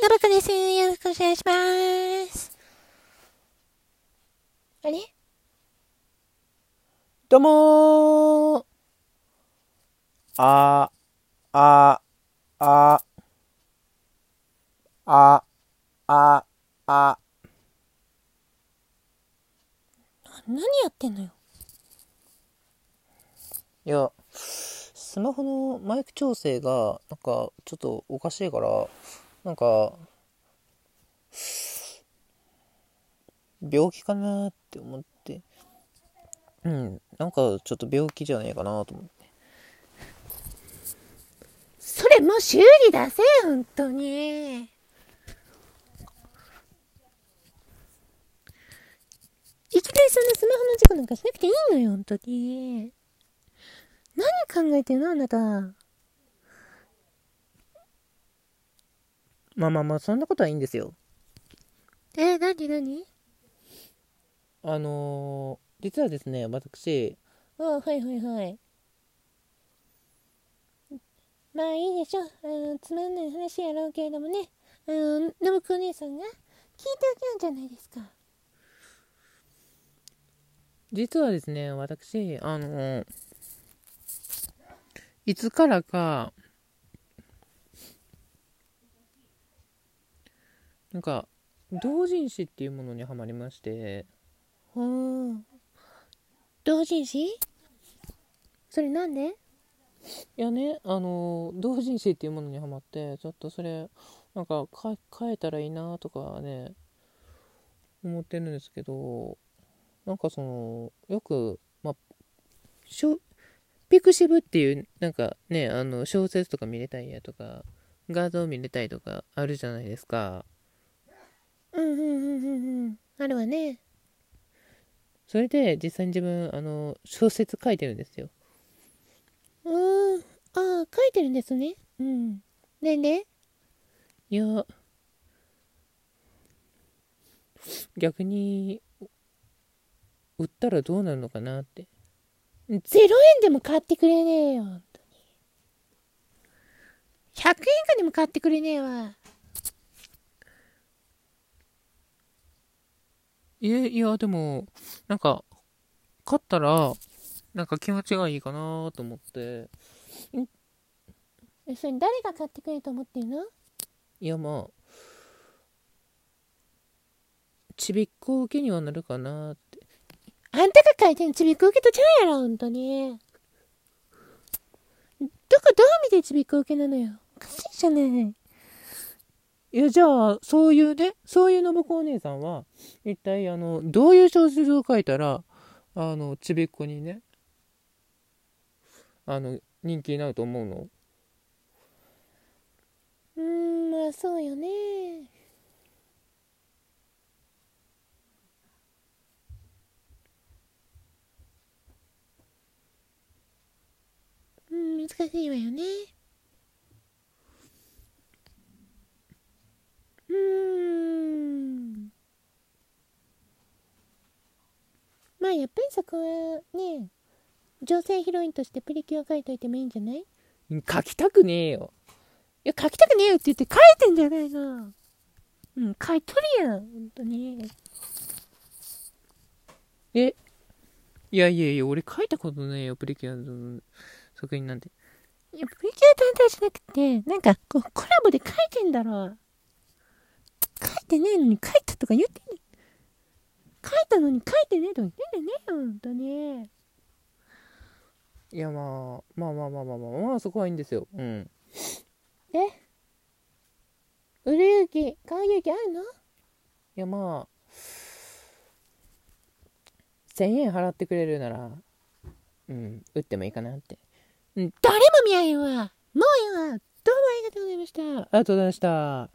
なばかです。よろしくお願いします。あれ？どうもーあ、あ、あ、あ、あ、あ、何やってんのよ？いや、スマホのマイク調整が、なんか、ちょっとおかしいから、なんか、病気かなって思って、うん、なんかちょっと病気じゃねえかなと思って。それもう修理出せ、本当に。いきなりそんなスマホの事故なんかしなくていいのよ、本当に。何考えてんの、あなた。まあまあまあ、そんなことはいいんですよ。えー、なになにあのー実はですね、私、ああ、はいはいはい。まあいいでしょ。あの、つまんない話やろうけれどもね。あの、信子お姉さんが聞いておきなんじゃないですか。実はですね、私、あのーいつからか、なんか、同人誌っていうものにはまりまして、ほう。同人誌？それなんで？いやね、あのー同人誌っていうものにはまって、ちょっとそれ、なんかか変えたらいいなとかね、思ってるんですけど、なんかその、よく、まあ、しょピクシブっていう、なんかね、あの、小説とか見れたいやとか、画像見れたいとかあるじゃないですか。うんうんうんうんうん。あるわね。それで、実際に自分、あの、小説書いてるんですよ。うーん。ああ、書いてるんですね。うん。で？ね。いや、逆に、売ったらどうなるのかなって。ゼロ円でも買ってくれねえよ、本当に。100円以下でも買ってくれねえわ。いや、いや、でも、なんか、買ったら、なんか気持ちがいいかなと思って、え、それ誰が買ってくれると思ってんの？いや、まあ、ちびっこ受けにはなるかなって。あんたが書いてんのちびっこ受けとちゃうやろ、本当に。どこどう見てちびっこ受けなのよ。おかしいじゃない。いや、じゃあ、そういうね、そういう信子お姉さんは、一体、あの、どういう小説を書いたら、あの、ちびっこにね、あの、人気になると思うの？うーん、まあそうよね。うん、難しいわよね。うーん。まあやっぱりそこはね、女性ヒロインとしてプリキュア書いといてもいいんじゃない？書きたくねえよ。いや、書きたくねえよって言って書いてんじゃないの。うん、書いとるやん、本当に。え？いやいやいや、俺書いたことねえよ、プリキュアの作品なんて。いや、プリキュア単体じゃなくて、なんか、こう、コラボで書いてんだろ。書いてねえのに書いたとか言ってたのに書いてねえとか言ってんじゃねえよ、本当に。いや、まあ、まあまあまあまあまあ、まあ、そこはいいんですよ。うん。え？売る勇気、買う勇気あるの？いや、まあ、1000円払ってくれるなら、うん、売ってもいいかなって。誰も見やへんわ。もうええわ。どうもありがとうございました。ありがとうございました。